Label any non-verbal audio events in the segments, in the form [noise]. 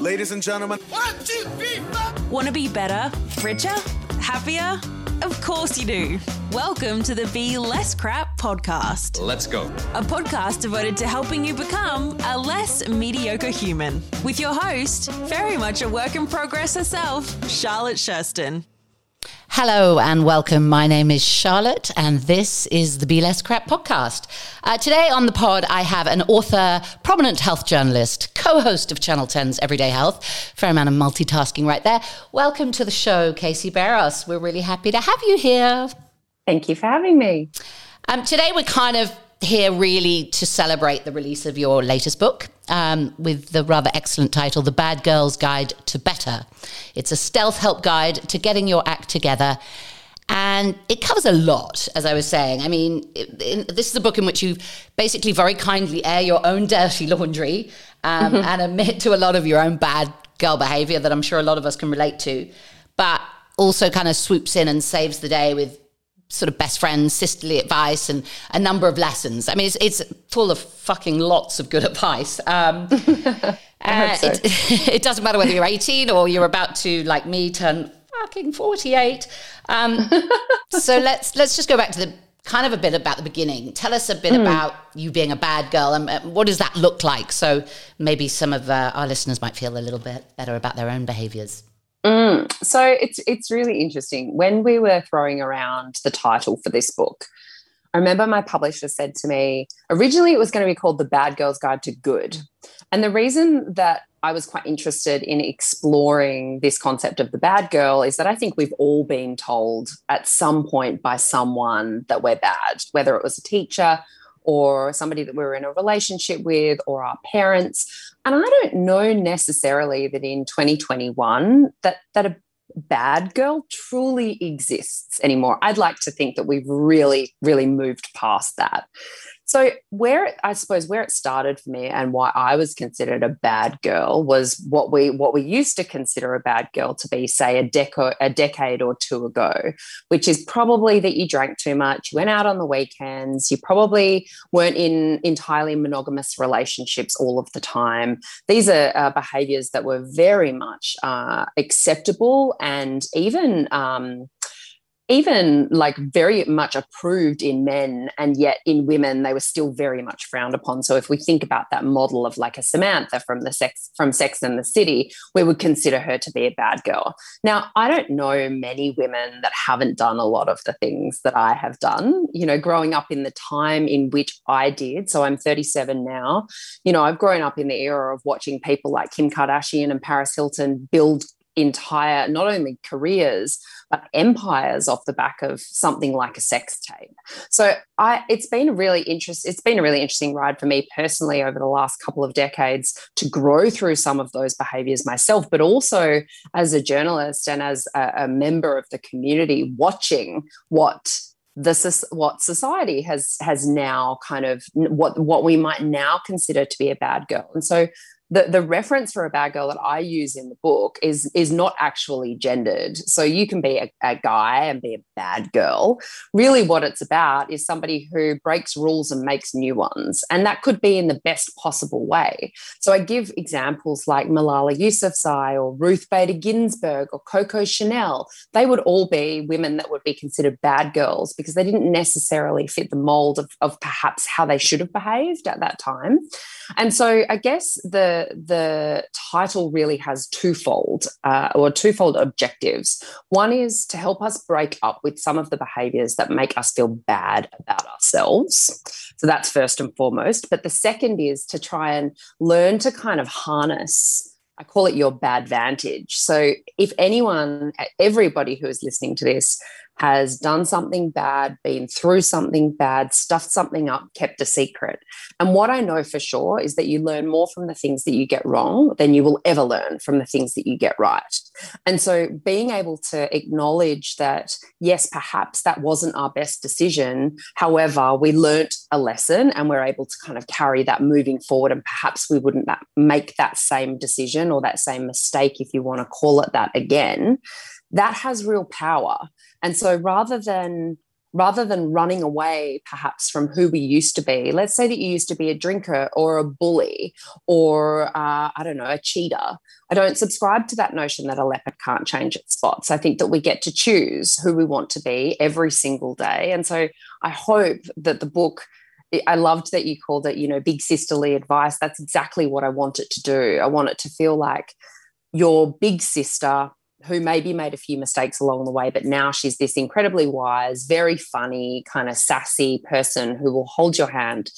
Ladies and gentlemen, one, two, three, four. Want to be better, richer, happier? Of course you do. Welcome to the Be Less Crap podcast, Let's go. a podcast devoted to helping you become a less mediocre human. With your host, very much a work in progress herself, Charlotte Shurston. Hello and welcome. My name is Charlotte, and this is the Be Less Crap podcast. Uh, today on the pod, I have an author, prominent health journalist, co host of Channel 10's Everyday Health. Fair amount of multitasking right there. Welcome to the show, Casey Beros. We're really happy to have you here. Thank you for having me. Um, today, we're kind of here really to celebrate the release of your latest book um, with the rather excellent title, The Bad Girl's Guide to Better. It's a stealth help guide to getting your act together. And it covers a lot, as I was saying. I mean, it, this is a book in which you basically very kindly air your own dirty laundry um, and admit to a lot of your own bad girl behavior that I'm sure a lot of us can relate to, but also kind of swoops in and saves the day with sort of best friends, sisterly advice, and a number of lessons. I mean, it's, it's full of fucking lots of good [laughs] advice. Um, [laughs] uh, so. it, [laughs] it doesn't matter whether you're 18 or you're about to, like me, turn fucking 48. Um, so let's let's just go back to the kind of a bit about the beginning. Tell us a bit about you being a bad girl and what does that look like? So maybe some of uh, our listeners might feel a little bit better about their own behaviors. Mm. So it's it's really interesting. When we were throwing around the title for this book, I remember my publisher said to me, originally it was going to be called The Bad Girl's Guide to Good. And the reason that I was quite interested in exploring this concept of the bad girl is that I think we've all been told at some point by someone that we're bad, whether it was a teacher or somebody that we were in a relationship with or our parents. And I don't know necessarily that in 2021 that that a bad girl truly exists anymore. I'd like to think that we've really, really moved past that. So where I suppose where it started for me and why I was considered a bad girl was what we what we used to consider a bad girl to be, say, a deco a decade or two ago, which is probably that you drank too much, you went out on the weekends, you probably weren't in entirely monogamous relationships all of the time. These are uh, behaviors that were very much uh, acceptable and even um, even like very much approved in men and yet in women they were still very much frowned upon. So if we think about that model of like a samantha from the sex from sex and the city we would consider her to be a bad girl. Now i don't know many women that haven't done a lot of the things that i have done. You know growing up in the time in which i did so i'm 37 now you know i've grown up in the era of watching people like kim kardashian and paris hilton build entire not only careers but empires off the back of something like a sex tape. So i it's been a really interest it's been a really interesting ride for me personally over the last couple of decades to grow through some of those behaviors myself but also as a journalist and as a, a member of the community watching what the soc- what society has has now kind of what what we might now consider to be a bad girl. And so the, the reference for a bad girl that I use in the book is is not actually gendered. So you can be a, a, guy and be a bad girl. Really, what it's about is somebody who breaks rules and makes new ones, and that could be in the best possible way. So I give examples like Malala Yousafzai or Ruth Bader Ginsburg or Coco Chanel. They would all be women that would be considered bad girls because they didn't necessarily fit the mold of, of perhaps how they should have behaved at that time. And so I guess the the title really has twofold uh, or twofold objectives. One is to help us break up with some of the behaviors that make us feel bad about ourselves. So that's first and foremost. But the second is to try and learn to kind of harness I call it your bad vantage. So, if anyone, everybody who is listening to this has done something bad, been through something bad, stuffed something up, kept a secret. And what I know for sure is that you learn more from the things that you get wrong than you will ever learn from the things that you get right. And so being able to acknowledge that, yes, perhaps that wasn't our best decision. However, we learnt a lesson and we're able to kind of carry that moving forward. And perhaps we wouldn't make that same decision or that same mistake, if you want to call it that again. That has real power. And so rather than rather than running away perhaps from who we used to be. Let's say that you used to be a drinker or a bully or, uh, I don't know, a cheater. I don't subscribe to that notion that a leopard can't change its spots. I think that we get to choose who we want to be every single day. And so I hope that the book. I loved that you called it, you know, big sisterly advice. That's exactly what I want it to do. I want it to feel like your big sister who maybe made a few mistakes along the way, but now she's this incredibly wise, very funny, kind of sassy person who will hold your hand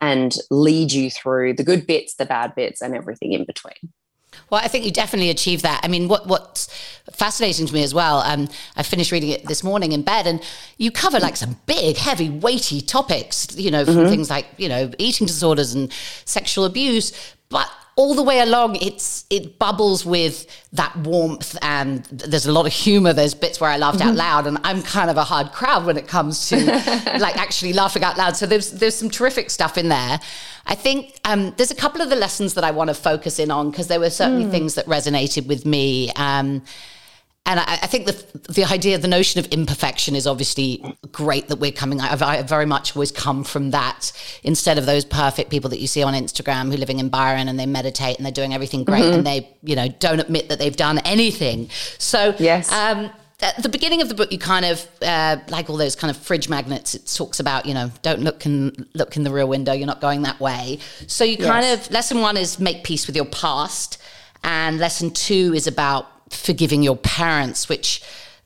and lead you through the good bits, the bad bits, and everything in between. Well, I think you definitely achieved that. I mean, what what's fascinating to me as well, um, I finished reading it this morning in bed, and you cover like some big, heavy, weighty topics, you know, from mm-hmm. things like, you know, eating disorders and sexual abuse, but all the way along it's it bubbles with that warmth and there's a lot of humor there's bits where i laughed mm-hmm. out loud and i'm kind of a hard crowd when it comes to [laughs] like actually laughing out loud so there's there's some terrific stuff in there i think um, there's a couple of the lessons that i want to focus in on because there were certainly mm. things that resonated with me um, and I, I, think the the idea, the notion of imperfection is obviously great that we're coming. I've, I very much always come from that instead of those perfect people that you see on Instagram who are living in Byron and they meditate and they're doing everything great mm-hmm. and they you know don't admit that they've done anything. So yes. Um, at the beginning of the book, you kind of uh, like all those kind of fridge magnets. It talks about you know don't look in look in the rear window. You're not going that way. So you kind yes. of lesson one is make peace with your past, and lesson two is about forgiving your parents, which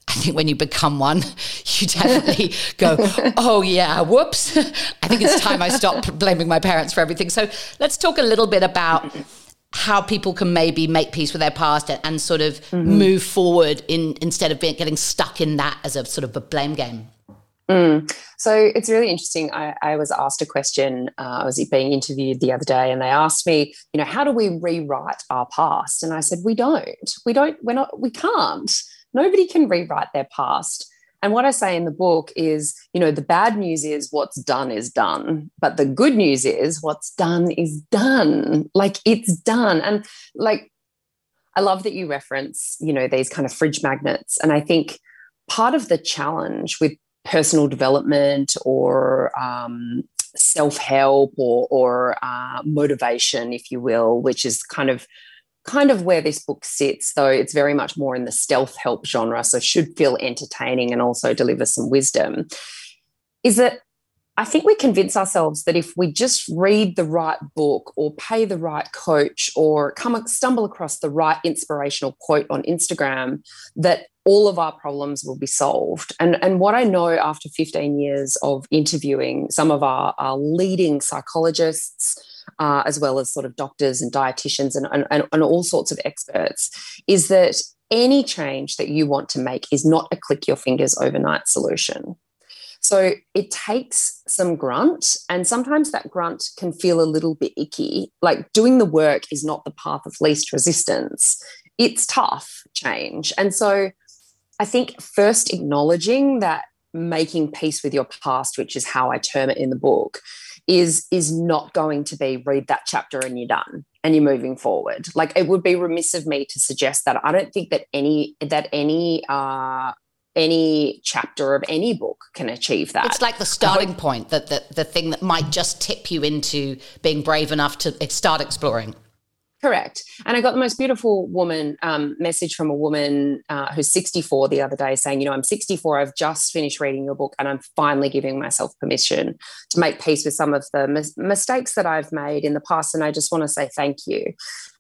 I think when you become one, [laughs] you definitely go, oh, yeah, whoops. [laughs] I think it's time I stop [laughs] blaming my parents for everything. So let's talk a little bit about how people can maybe make peace with their past and, and sort of mm-hmm. move forward in instead of being, getting stuck in that as a sort of a blame game. Mm. So it's really interesting. I, I was asked a question. Uh, I was being interviewed the other day, and they asked me, you know, how do we rewrite our past? And I said, we don't. We don't. We're not. We can't. Nobody can rewrite their past. And what I say in the book is, you know, the bad news is what's done is done, but the good news is what's done is done. Like it's done. And like, I love that you reference, you know, these kind of fridge magnets. And I think part of the challenge with personal development or um, self help or, or uh, motivation, if you will, which is kind of kind of where this book sits, though it's very much more in the stealth help genre, so should feel entertaining and also deliver some wisdom. Is that I think we convince ourselves that if we just read the right book or pay the right coach or come stumble across the right inspirational quote on Instagram, that all of our problems will be solved. And, and what I know after 15 years of interviewing some of our, our leading psychologists, uh, as well as sort of doctors and dietitians and, and, and all sorts of experts, is that any change that you want to make is not a click your fingers overnight solution. So it takes some grunt, and sometimes that grunt can feel a little bit icky. Like doing the work is not the path of least resistance. It's tough change. And so I think first acknowledging that making peace with your past, which is how I term it in the book, is is not going to be read that chapter and you're done and you're moving forward. Like it would be remiss of me to suggest that I don't think that any that any uh any chapter of any book can achieve that. It's like the starting point, that the, the thing that might just tip you into being brave enough to start exploring. Correct. And I got the most beautiful woman um, message from a woman uh, who's 64 the other day saying, you know, I'm 64, I've just finished reading your book, and I'm finally giving myself permission to make peace with some of the mis- mistakes that I've made in the past. And I just want to say thank you.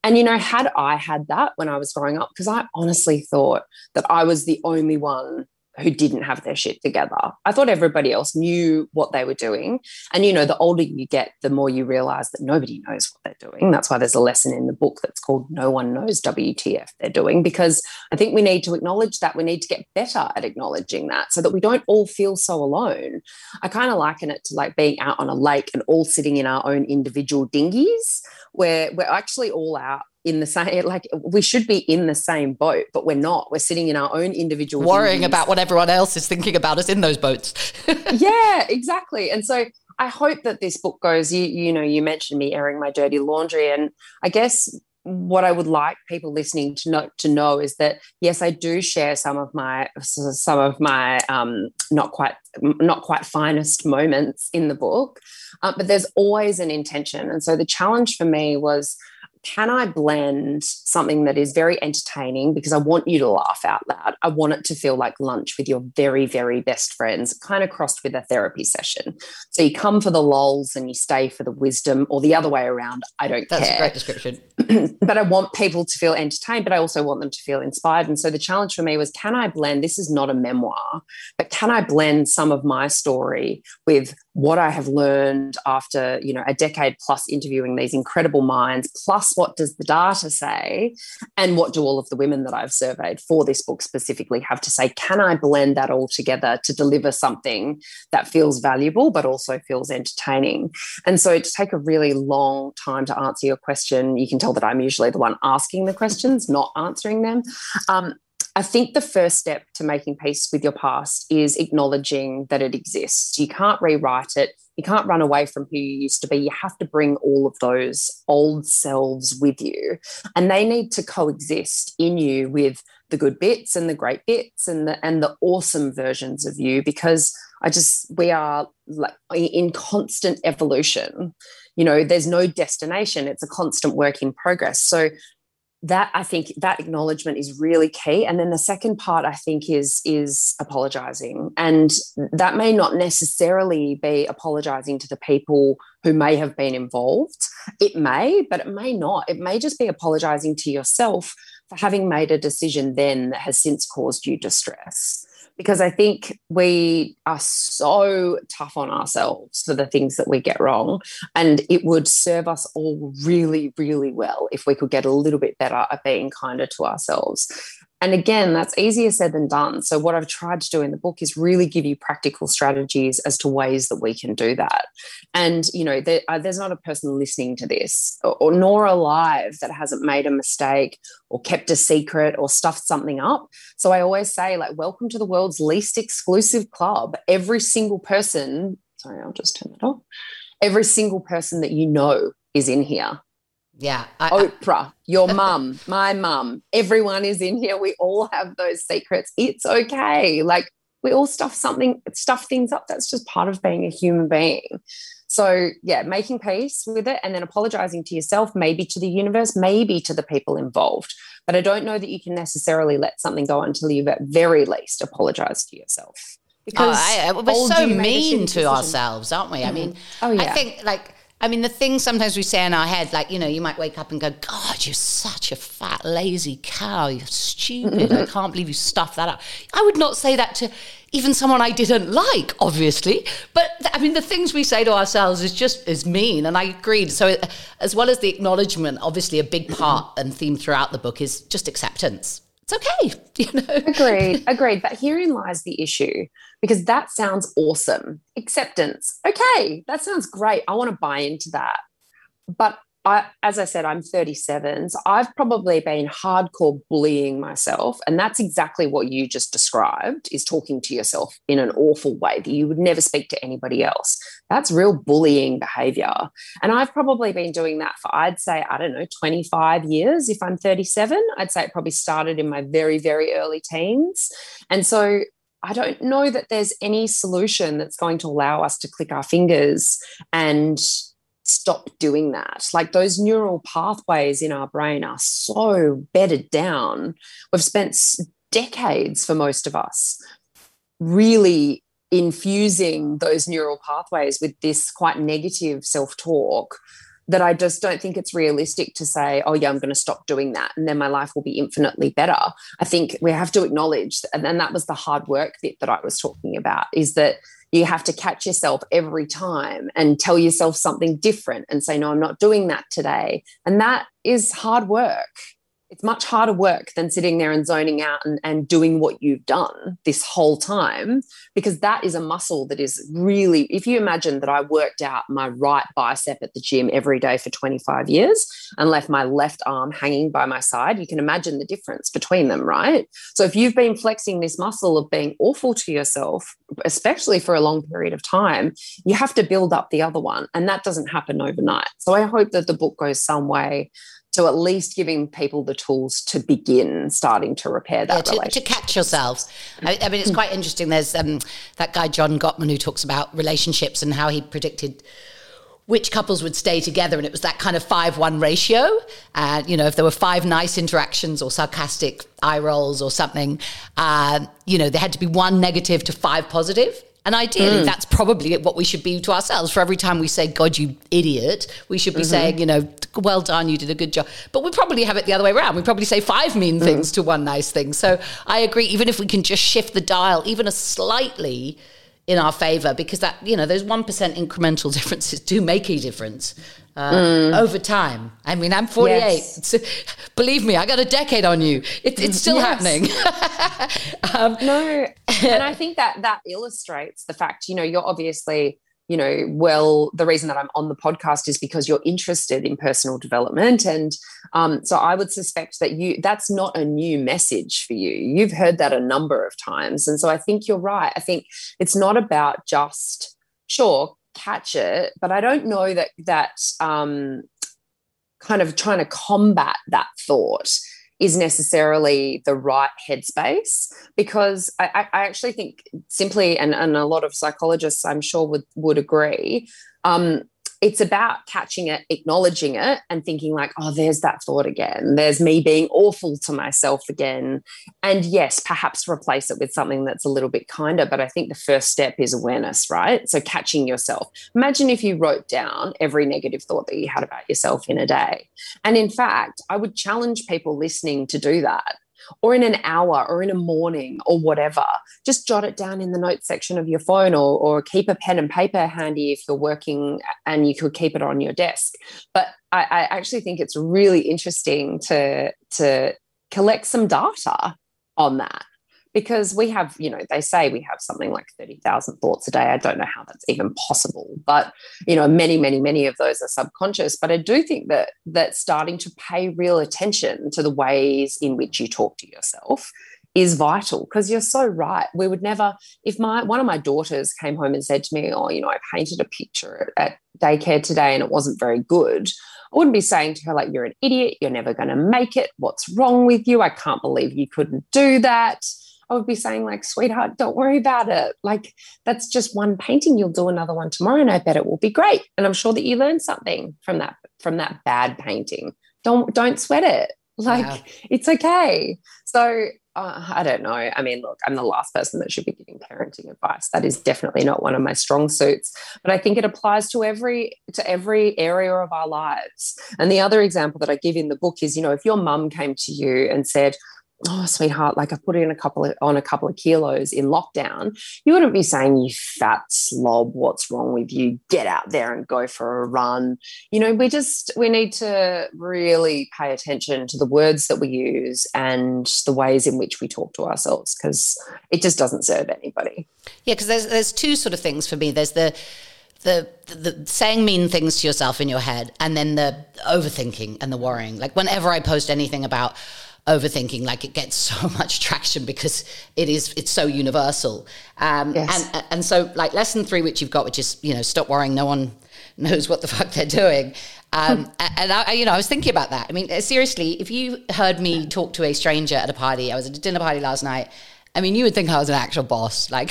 And, you know, had I had that when I was growing up, because I honestly thought that I was the only one who didn't have their shit together. I thought everybody else knew what they were doing. And, you know, the older you get, the more you realize that nobody knows what they're doing. That's why there's a lesson in the book that's called No One Knows WTF They're Doing, because I think we need to acknowledge that. We need to get better at acknowledging that so that we don't all feel so alone. I kind of liken it to like being out on a lake and all sitting in our own individual dinghies where we're actually all out in the same like we should be in the same boat but we're not. We're sitting in our own individual worrying about what everyone else is thinking about us in those boats. [laughs] Yeah exactly. And so i hope that this book goes you you know you mentioned me airing my dirty laundry and i guess what I would like people listening to know to know is that yes, I do share some of my some of my um, not quite not quite finest moments in the book, uh, but there's always an intention. And so the challenge for me was can I blend something that is very entertaining because I want you to laugh out loud? I want it to feel like lunch with your very, very best friends, kind of crossed with a therapy session. So you come for the lols and you stay for the wisdom, or the other way around. I don't That's care. a great description. [clears throat] but I want people to feel entertained, but I also want them to feel inspired. And so the challenge for me was can I blend? This is not a memoir, but can I blend some of my story with what I have learned after, you know, a decade plus interviewing these incredible minds, plus what does the data say, and what do all of the women that I've surveyed for this book specifically have to say? Can I blend that all together to deliver something that feels valuable but also feels entertaining? And so to take a really long time to answer your question, you can tell that I'm usually the one asking the questions, not answering them. Um, I think the first step to making peace with your past is acknowledging that it exists. You can't rewrite it. You can't run away from who you used to be. You have to bring all of those old selves with you, and they need to coexist in you with the good bits and the great bits and the and the awesome versions of you because I just we are like in constant evolution. You know, there's no destination. It's a constant work in progress. So that I think that acknowledgement is really key. And then the second part I think is is apologizing. And that may not necessarily be apologizing to the people who may have been involved. It may, but it may not. It may just be apologizing to yourself for having made a decision then that has since caused you distress because I think we are so tough on ourselves for the things that we get wrong. And it would serve us all really, really well if we could get a little bit better at being kinder to ourselves. And again, that's easier said than done. So, what I've tried to do in the book is really give you practical strategies as to ways that we can do that. And, you know, there, uh, there's not a person listening to this or, or, nor alive that hasn't made a mistake or kept a secret or stuffed something up. So, I always say, like, welcome to the world's least exclusive club. Every single person, sorry, I'll just turn that off. Every single person that you know is in here yeah. I, Oprah, your mum, my mum, everyone is in here. We all have those secrets. It's okay. Like we all stuff something, stuff things up. That's just part of being a human being. So, yeah, making peace with it and then apologizing to yourself, maybe to the universe, maybe to the people involved. But I don't know that you can necessarily let something go until you've at very least apologized to yourself. Because oh, I, we're so mean to ourselves, aren't we? Mm-hmm. I mean, oh, yeah. I think like I mean, the things sometimes we say in our head, like, you know, you might wake up and go, God, you're such a fat, lazy cow. You're stupid. I can't believe you stuffed that up. I would not say that to even someone I didn't like, obviously. But I mean, the things we say to ourselves is just is mean. And I agreed. So, uh, as well as the acknowledgement, obviously, a big part and theme throughout the book is just acceptance it's okay. [laughs] You know? Agreed, agreed. But herein lies the issue because that sounds awesome. Acceptance. Okay, that sounds great. I want to buy into that. But I, as I said, I'm 37. So I've probably been hardcore bullying myself. And that's exactly what you just described is talking to yourself in an awful way that you would never speak to anybody else. That's real bullying behavior. And I've probably been doing that for, I'd say, I don't know, 25 years. If I'm 37, I'd say it probably started in my very, very early teens. And so I don't know that there's any solution that's going to allow us to click our fingers and stop doing that. Like those neural pathways in our brain are so bedded down. We've spent decades for most of us really infusing those neural pathways with this quite negative self talk that I just don't think it's realistic to say, oh, yeah, I'm going to stop doing that and then my life will be infinitely better. I think we have to acknowledge, and then that was the hard work bit that I was talking about, is that you have to catch yourself every time and tell yourself something different and say, no, I'm not doing that today. And that is hard work it's much harder work than sitting there and zoning out and, and doing what you've done this whole time because that is a muscle that is really if you imagine that i worked out my right bicep at the gym every day for 25 years and left my left arm hanging by my side you can imagine the difference between them right? So if you've been flexing this muscle of being awful to yourself especially for a long period of time you have to build up the other one and that doesn't happen overnight. So i hope that the book goes some way to at least giving people the tools to begin starting to repair that yeah, to, relationship. to catch yourselves. I, I, mean, it's quite interesting. There's um, that guy John Gottman who talks about relationships and how he predicted which couples would stay together, and it was that kind of five-one ratio. And uh, you know, if there were five nice interactions or sarcastic eye rolls or something, uh, you know, there had to be one negative to five positive. And ideally, mm. that's probably what we should be to ourselves. For every time we say, God, you idiot, we should be mm-hmm. saying, you know, well done, you did a good job. But we probably have it the other way around. We probably say five mean mm. things to one nice thing. So I agree, even if we can just shift the dial even a slightly in our favor, because that, you know, those 1% incremental [laughs] differences do make a difference. Uh, mm. over time. I mean, I'm 48. Yes. believe me, I got a decade on you. It, it's still happening. [laughs] um, no, and I think that that illustrates the fact. You know, you're obviously. You know, well, the reason that I'm on the podcast is because you're interested in personal development. And um, so I would suspect that you that's not a new message for you. You've heard that a number of times. And so I think you're right. I think it's not about just, sure, catch it, but I don't know that that um, kind of trying to combat that thought is necessarily the right headspace because I, I actually think simply and, and a lot of psychologists I'm sure would would agree um, it's about catching it, acknowledging it, and thinking, like, oh, there's that thought again. There's me being awful to myself again. And yes, perhaps replace it with something that's a little bit kinder. But I think the first step is awareness, right? So catching yourself. Imagine if you wrote down every negative thought that you had about yourself in a day. And in fact, I would challenge people listening to do that or in an hour or in a morning or whatever. Just jot it down in the notes section of your phone or, or keep a pen and paper handy if you're working and you could keep it on your desk. But I, I actually think it's really interesting to, to collect some data on that because we have, you know, they say we have something like 30,000 thoughts a day. I don't know how that's even possible, but, you know, many, many, many of those are subconscious. But I do think that that starting to pay real attention to the ways in which you talk to yourself is vital because you're so right. We would never, if my one of my daughters came home and said to me, Oh, you know, I painted a picture at daycare today and it wasn't very good. I wouldn't be saying to her, like, you're an idiot, you're never going to make it. What's wrong with you? I can't believe you couldn't do that. I would be saying, like, sweetheart, don't worry about it. Like, that's just one painting. You'll do another one tomorrow, and I bet it will be great. And I'm sure that you learned something from that from that bad painting. Don't don't sweat it. Like, it's okay. So uh, I don't know. I mean, look, I'm the last person that should be giving parenting advice. That is definitely not one of my strong suits. But I think it applies to every to every area of our lives. And the other example that I give in the book is, you know, if your mum came to you and said, oh sweetheart like i put in a couple of on a couple of kilos in lockdown. You wouldn't be saying you fat slob what's wrong with you? Get out there and go for a run. You know we just we need to really pay attention to the words that we use and the ways in which we talk to ourselves because it just doesn't serve anybody. Yeah because there's there's two sort of things for me. There's the the, the saying mean things to yourself in your head and then the overthinking and the worrying. Like whenever i post anything about overthinking like it gets [laughs] so much traction because it is it's so universal um, yes. and and so like lesson three which you've got which is you know stop worrying no one [laughs] knows what the fuck they're doing um, [laughs] and I, you know, I was thinking about that. I mean, seriously, if you heard me talk to a stranger at a party, I was at a dinner party last night. I mean, you would think I was an actual boss. Like,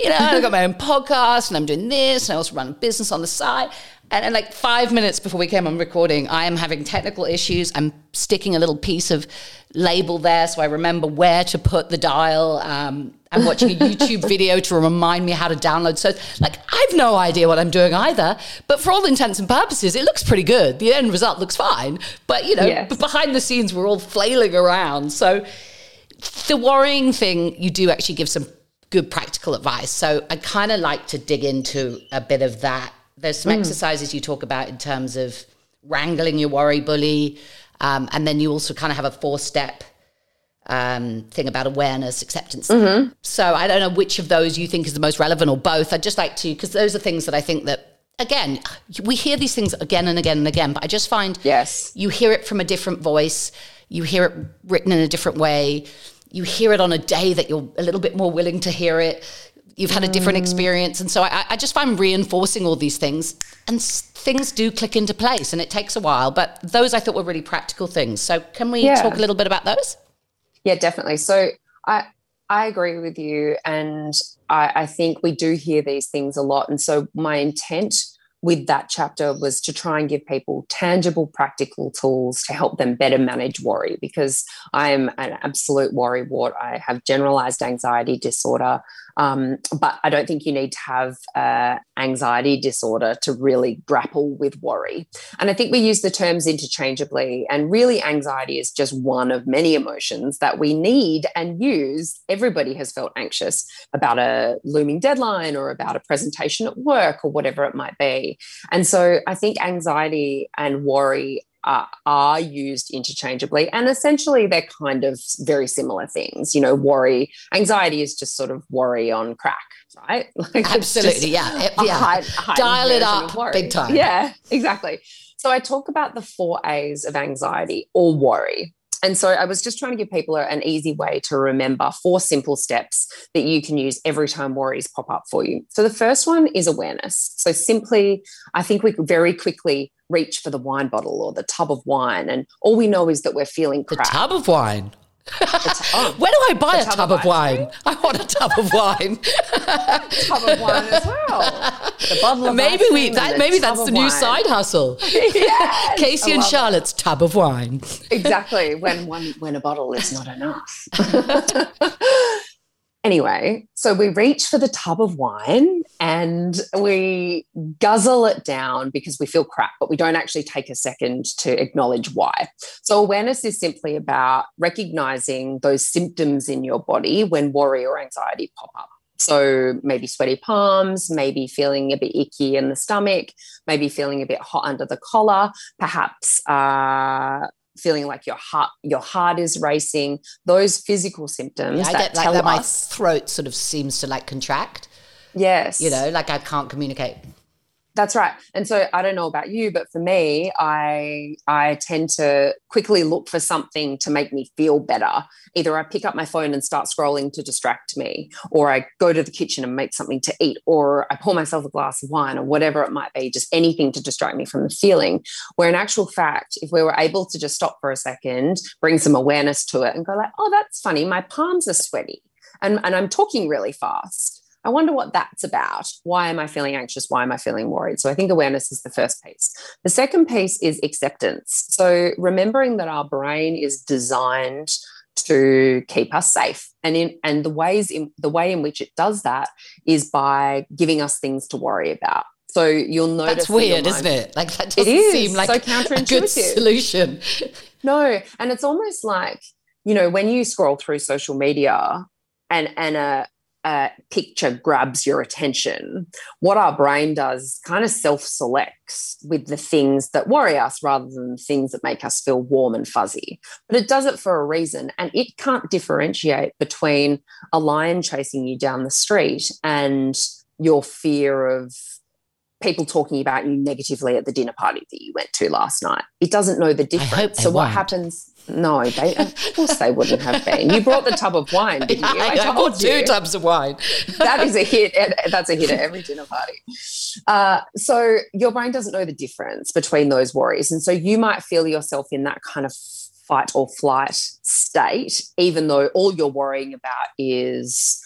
you know, I've got my own podcast and I'm doing this and I also run a business on the side. And, and, like five minutes before we came on recording, I am having technical issues. I'm sticking a little piece of label there so I remember where to put the dial. Um, I'm watching a [laughs] YouTube video to remind me how to download. So, like, I've no idea what I'm doing either. But for all intents and purposes, it looks pretty good. The end result looks fine. But, you know, yes. behind the scenes, we're all flailing around. So, the worrying thing, you do actually give some good practical advice. So, I kind of like to dig into a bit of that there's some mm. exercises you talk about in terms of wrangling your worry bully. Um, and then you also kind of have a four step um, thing about awareness, acceptance. Mm-hmm. So I don't know which of those you think is the most relevant or both. I'd just like to, because those are things that I think that, again, we hear these things again and again and again, but I just find yes, you hear it from a different voice, you hear it written in a different way, you hear it on a day that you're a little bit more willing to hear it you've had a different experience. And so I, I just find reinforcing all these things and things do click into place and it takes a while. But those I thought were really practical things. So can we Yeah. talk a little bit about those? Yeah, definitely. So I I agree with you, and I, I think we do hear these things a lot. And so my intent with that chapter was to try and give people tangible, practical tools to help them better manage worry because I am an absolute worry wart. I have generalized anxiety disorder. Um, but I don't think you need to have uh, anxiety disorder to really grapple with worry. And I think we use the terms interchangeably. And really, anxiety is just one of many emotions that we need and use. Everybody has felt anxious about a looming deadline or about a presentation at work or whatever it might be. And so I think anxiety and worry uh, are used interchangeably and essentially they're kind of very similar things you know worry anxiety is just sort of worry on crack right [laughs] like Absolutely, yeah. Yeah. a Dial it up big time. yeah exactly so i talk about the four a's of anxiety or worry and so I was just trying to give people an easy way to remember four simple steps that you can use every time worries pop up for you. So the first one is awareness. So simply, I think we could very quickly reach for the wine bottle or the tub of wine, and all we know is that we're feeling crap. The tub of wine. oh, [laughs] Where do I buy a tub tub, of of wine? I want a tub of wine. tub of wine as well. The bottle of maybe we that maybe that's the new wine. side hustle. [laughs] [laughs] Yes, Casey I and love it. Charlotte's tub of wine. exactly when one when a bottle is not enough anyway so we reach for the tub of wine and we guzzle it down because we feel crap but we don't actually take a second to acknowledge why. So awareness is simply about recognizing those symptoms in your body when worry or anxiety pop up. So maybe sweaty palms, maybe feeling a bit icky in the stomach, maybe feeling a bit hot under the collar, perhaps uh, feeling like your heart your heart is racing. Those physical symptoms I that get like tell that my throat sort of seems to like contract, yes, you know, like I can't communicate. That's right. And so I don't know about you, but for me, I I tend to quickly look for something to make me feel better. Either I pick up my phone and start scrolling to distract me, or I go to the kitchen and make something to eat, or I pour myself a glass of wine, or whatever it might be, just anything to distract me from the feeling. Where in actual fact, if we were able to just stop for a second, bring some awareness to it and go like, oh, that's funny, my palms are sweaty. And, and I'm talking really fast. I wonder what that's about. Why am I feeling anxious? Why am I feeling worried? So I think awareness is the first piece. The second piece is acceptance. So remembering that our brain is designed to keep us safe and in and the ways in the way in which it does that is by giving us things to worry about so you'll notice That's that weird, isn't it? Like that doesn't seem like so [laughs] a good counterintuitive. solution. No, and it's almost like you know when you scroll through social media and and a, a picture grabs your attention. What our brain does kind of self selects with the things that worry us rather than things that make us feel warm and fuzzy. But it does it for a reason, and it can't differentiate between a lion chasing you down the street and your fear of people talking about you negatively at the dinner party that you went to last night. It doesn't know the difference. so what won't. happens? No, they of course they wouldn't have been. You brought the tub of wine, didn't you? [laughs] I, I bought two tubs of wine. that is a hit. [laughs] That's a hit at every dinner party. Uh, so your brain doesn't know the difference between those worries, and so you might feel yourself in that kind of fight or flight state, even though all you're worrying about is.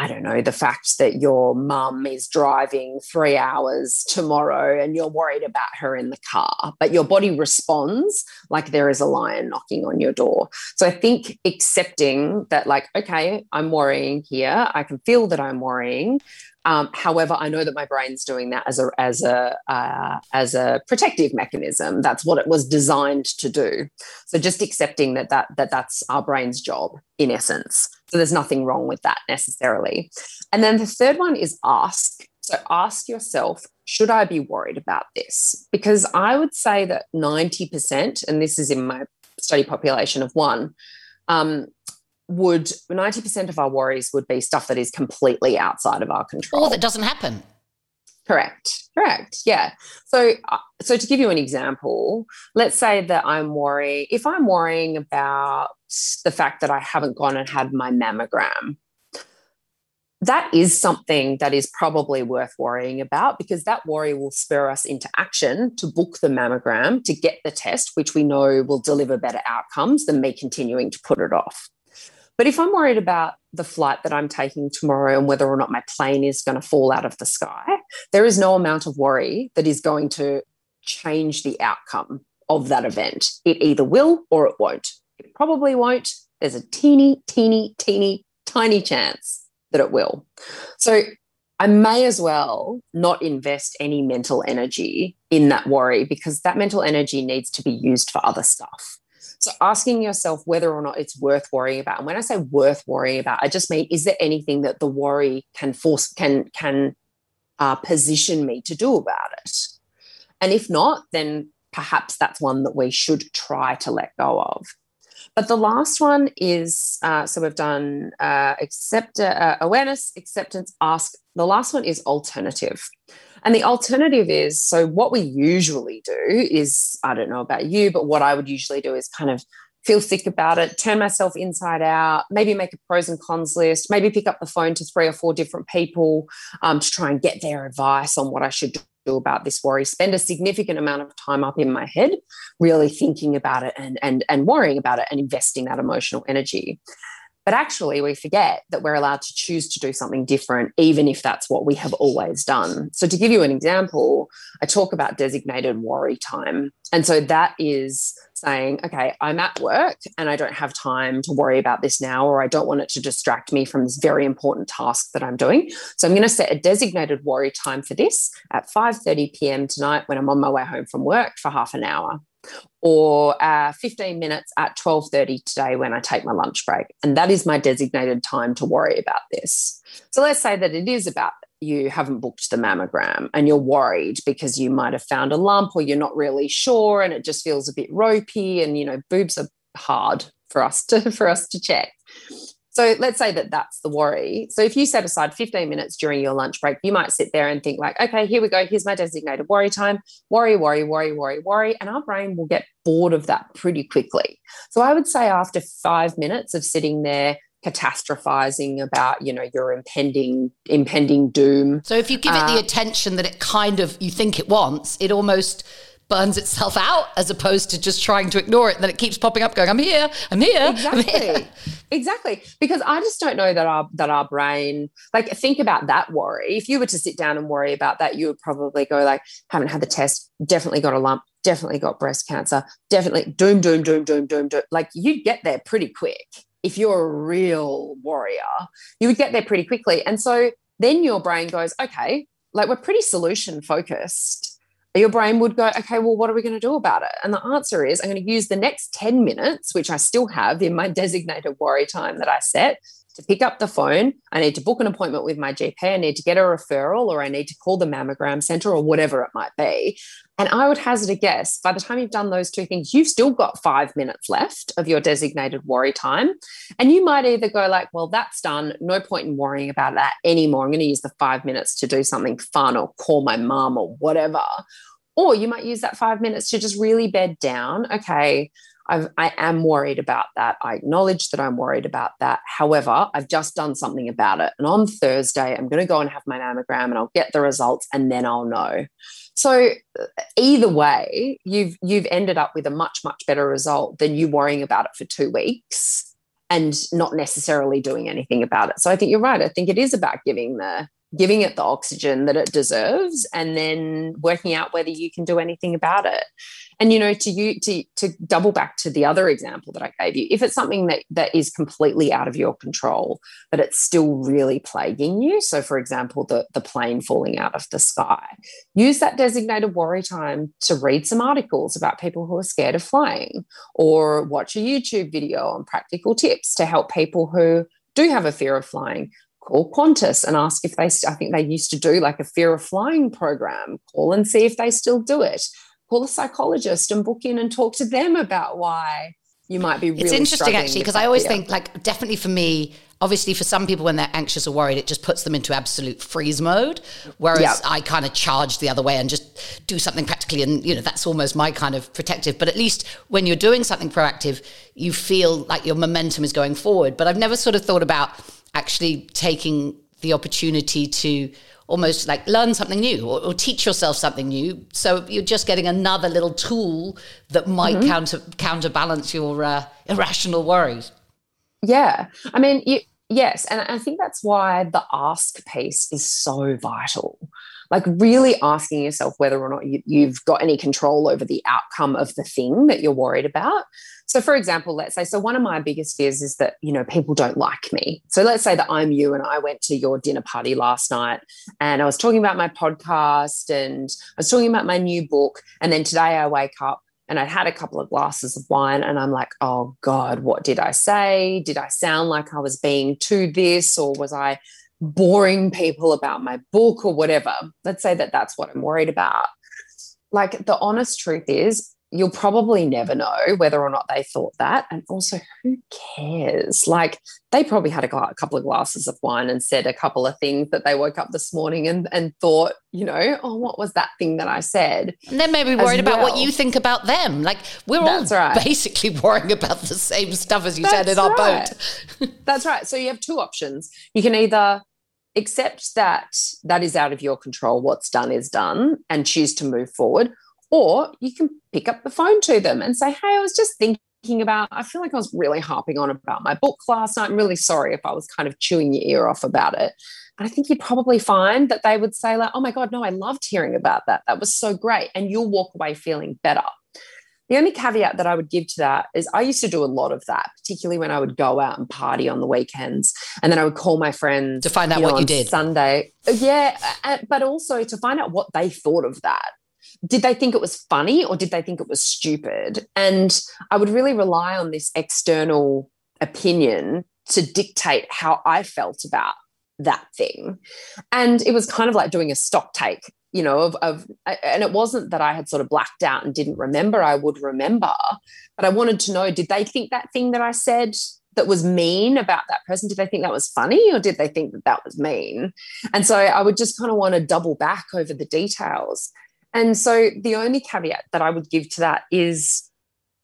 I don't know, the fact that your mum is driving three hours tomorrow and you're worried about her in the car, but your body responds like there is a lion knocking on your door. So I think accepting that, like, okay, I'm worrying here, I can feel that I'm worrying. Um, however, I know that my brain's doing that as a as a uh, as a protective mechanism. That's what it was designed to do. So just accepting that that that that's our brain's job in essence. So there's nothing wrong with that necessarily. And then the third one is ask. So ask yourself, should I be worried about this? Because I would say that 90%, and this is in my study population of one, um, would 90% of our worries would be stuff that is completely outside of our control. Or that doesn't happen. Correct. Correct. Yeah. So, uh, so to give you an example, let's say that I'm worried. If I'm worrying about the fact that I haven't gone and had my mammogram, that is something that is probably worth worrying about because that worry will spur us into action to book the mammogram to get the test, which we know will deliver better outcomes than me continuing to put it off. But if I'm worried about the flight that I'm taking tomorrow and whether or not my plane is going to fall out of the sky, there is no amount of worry that is going to change the outcome of that event. It either will or it won't. It probably won't. There's a teeny, teeny, teeny, tiny chance that it will. So I may as well not invest any mental energy in that worry because that mental energy needs to be used for other stuff. So asking yourself whether or not it's worth worrying about. And when I say worth worrying about, I just mean is there anything that the worry can force can can uh, position me to do about it? And if not, then perhaps that's one that we should try to let go of. But the last one is uh, so we've done uh, accept uh, awareness, acceptance, ask. The last one is alternative. And the alternative is so what we usually do is I don't know about you, but what I would usually do is kind of feel sick about it, turn myself inside out, maybe make a pros and cons list, maybe pick up the phone to three or four different people um, to try and get their advice on what I should do about this worry, spend a significant amount of time up in my head, really thinking about it and, and, and worrying about it and investing that emotional energy. But actually, we forget that we're allowed to choose to do something different, even if that's what we have always done. So, to give you an example, I talk about designated worry time. And so that is saying, okay, I'm at work and I don't have time to worry about this now, or I don't want it to distract me from this very important task that I'm doing. So I'm going to set a designated worry time for this at 5:30 p.m. tonight when I'm on my way home from work for half an hour or uh, 15 minutes at 12.30 today when i take my lunch break. And that is my designated time to worry about this. So let's say that it is about you haven't booked the mammogram and you're worried because you might have found a lump or you're not really sure and it just feels a bit ropey and you know boobs are hard for us to [laughs] for us to check so let's say that that's the worry. So if you set aside 15 minutes during your lunch break, you might sit there and think like, okay, here we go. Here's my designated worry time. Worry, worry, worry, worry, worry. And our brain will get bored of that pretty quickly. So I would say after five minutes of sitting there catastrophizing about you know your impending impending doom so if you give it the uh, attention that it kind of you think it wants it almost burns itself out as opposed to just trying to ignore it. And then it keeps popping up, going, "I'm here, I'm here." Exactly, I'm here. exactly. Because I just don't know that our that our brain, like, think about that worry. If you were to sit down and worry about that, you would probably go like, "Haven't had the test, definitely got a lump, definitely got breast cancer, definitely doom, doom, doom, doom, doom, doom." Like, you'd get there pretty quick if you're a real warrior. You would get there pretty quickly, and so then your brain goes, "Okay." Like we're pretty solution focused your brain would go, okay, well, what are we going to do about it? And the answer is, I'm going to use the next 10 minutes, which I still have in my designated worry time that I set, to pick up the phone. I need to book an appointment with my GP. I need to get a referral, or I need to call the mammogram center, or whatever it might be. And I would hazard a guess by the time you've done those two things, you've still got five minutes left of your designated worry time. And you might either go, like, well, that's done. No point in worrying about that anymore. I'm going to use the five minutes to do something fun or call my mom or whatever. Or you might use that five minutes to just really bed down. Okay, I've, I am worried about that. I acknowledge that I'm worried about that. However, I've just done something about it. And on Thursday, I'm going to go and have my mammogram and I'll get the results and then I'll know. So uh, either way, you've you've ended up with a much much better result than you worrying about it for 2 weeks and not necessarily doing anything about it. So I think you're right. I think it is about giving the giving it the oxygen that it deserves and then working out whether you can do anything about it. And you know to you to to double back to the other example that i gave you if it's something that that is completely out of your control but it's still really plaguing you so for example the the plane falling out of the sky use that designated worry time to read some articles about people who are scared of flying or watch a youtube video on practical tips to help people who do have a fear of flying call Qantas and ask if they, I think they used to do like a fear of flying program. Call and see if they still do it. Call a psychologist and book in and talk to them about why you might be really It's interesting actually, because I always think like definitely for me, obviously for some people when they're anxious or worried, it just puts them into absolute freeze mode. Whereas yep. I kind of charge the other way and just do something practically. And, you know, that's almost my kind of protective. But at least when you're doing something proactive, you feel like your momentum is going forward. But I've never sort of thought about actually taking the opportunity to almost like learn something new or, or, teach yourself something new. So you're just getting another little tool that might mm-hmm. counter counterbalance your uh, irrational worries. Yeah, I mean, you, yes, and I think that's why the ask piece is so vital. Like really asking yourself whether or not you, you've got any control over the outcome of the thing that you're worried about. So, for example, let's say, so one of my biggest fears is that, you know, people don't like me. So, let's say that I'm you and I went to your dinner party last night and I was talking about my podcast and I was talking about my new book. And then today I wake up and I'd had a couple of glasses of wine and I'm like, oh God, what did I say? Did I sound like I was being too this or was I boring people about my book or whatever? Let's say that that's what I'm worried about. Like, the honest truth is, you'll probably never know whether or not they thought that. And also, who cares? Like, they probably had a, a, couple of glasses of wine and said a couple of things that they woke up this morning and, and thought, you know, oh, what was that thing that I said? And then maybe worried well. about what you think about them. Like, we're That's all right. basically [laughs] worrying about the same stuff as you That's said in our right. boat. That's right. So you have two options. You can either accept that that is out of your control, what's done is done, and choose to move forward or you can pick up the phone to them and say, Hey, I was just thinking about, I feel like I was really harping on about my book last night. I'm really sorry if I was kind of chewing your ear off about it. And I think you'd probably find that they would say, like, oh my God, no, I loved hearing about that. That was so great. And you'll walk away feeling better. The only caveat that I would give to that is I used to do a lot of that, particularly when I would go out and party on the weekends. And then I would call my friends to find out you know, what you did Sunday. Yeah. But also to find out what they thought of that did they think it was funny or did they think it was stupid? And I would really rely on this external opinion to dictate how I felt about that thing. And it was kind of like doing a stock take, you know, of, of and it wasn't that I had sort of blacked out and didn't remember, I would remember, but I wanted to know did they think that thing that I said that was mean about that person did they think that was funny or did they think that that was mean and so i would just kind of want to double back over the details and so the only caveat that I would give to that is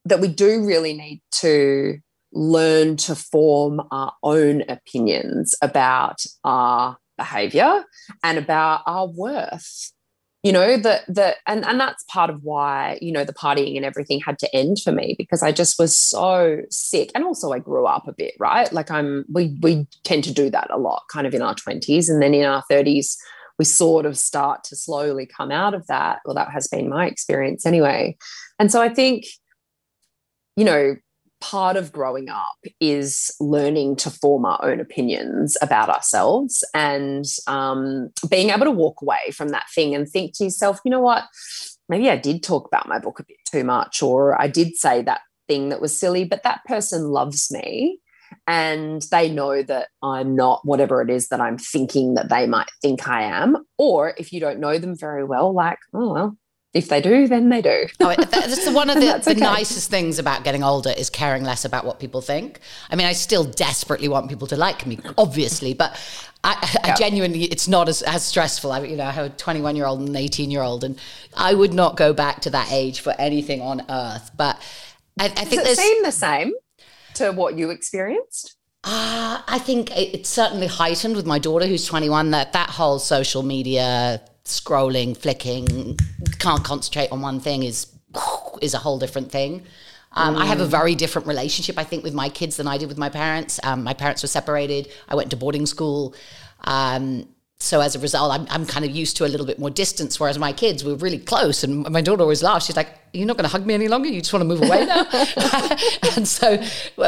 that we do really need to learn to form our own opinions about our behavior and about our worth. You know that that and and that's part of why you know the partying and everything had to end for me because i just was so sick. And also i grew up a bit right? Like i'm we we tend to do that a lot kind of in our 20s and then in our 30s we sort of start to slowly come out of that. Well, that has been my experience anyway. And so I think, you know, part of growing up is learning to form our own opinions about ourselves and um, being able to walk away from that thing and think to yourself, you know what? Maybe I did talk about my book a bit too much, or I did say that thing that was silly, but that person loves me and they know that I'm not whatever it is that I'm thinking that they might think I am. Or if you don't know them very well, like, oh, well, if they do, then they do. oh, that's one of [laughs] the, the okay. nicest things about getting older is caring less about what people think. I mean, I still desperately want people to like me, obviously, but I, I genuinely, it's not as, as stressful. I, you know, I have a 21 year old and an 18 year old, and I would not go back to that age for anything on earth. But I, I think Does it seem the same? To what you experienced? Uh, I think it's certainly heightened with my daughter who's 21 that that whole social media scrolling, flicking, can't concentrate on one thing is is a whole different thing. Um, mm. I have a very different relationship, I think, with my kids than I did with my parents. Um, my parents were separated. I went to boarding school. Um, so as a result, I'm, I'm kind of used to a little bit more distance. Whereas my kids were really close, and my daughter always laughs. She's like, "You're not going to hug me any longer. You just want to move away now." [laughs] and so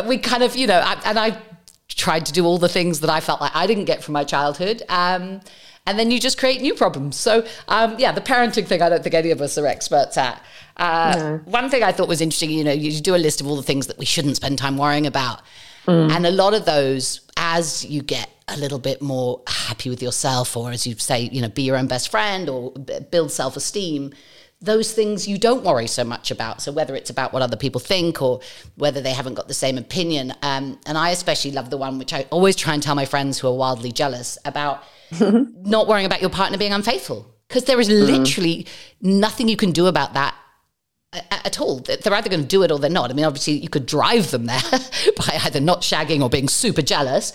we kind of, you know, I, and I tried to do all the things that I felt like I didn't get from my childhood. Um, and then you just create new problems. So um, yeah, the parenting thing, I don't think any of us are experts at. Uh, no. One thing I thought was interesting, you know, you do a list of all the things that we shouldn't spend time worrying about, mm. and a lot of those, as you get a little bit more happy with yourself, or as you say, you know, be your own best friend or build self esteem, those things you don't worry so much about. So whether it's about what other people think or whether they haven't got the same opinion, um, and I especially love the one which I always try and tell my friends who are wildly jealous about [laughs] not worrying about your partner being unfaithful because there is mm. literally mm. nothing you can do about that at all. They're either going to do it or they're not. I mean, obviously, you could drive them there [laughs] by either not shagging or being super jealous,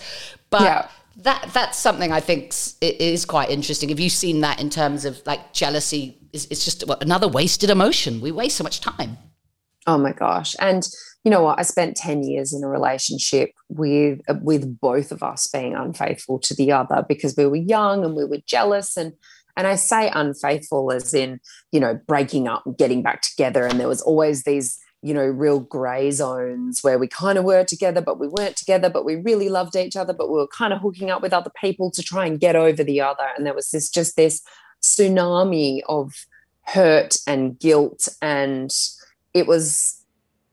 but. Yeah that that's something I think is quite interesting. Have you seen that in terms of like jealousy? Is it's just another wasted emotion. We waste so much time. Oh my gosh! And you know what? I spent ten years in a relationship with with both of us being unfaithful to the other because we were young and we were jealous and and I say unfaithful as in you know breaking up and getting back together and there was always these you know, real gray zones where we kind of were together, but we weren't together, but we really loved each other, but we were kind of hooking up with other people to try and get over the other. And there was this just this tsunami of hurt and guilt. And it was,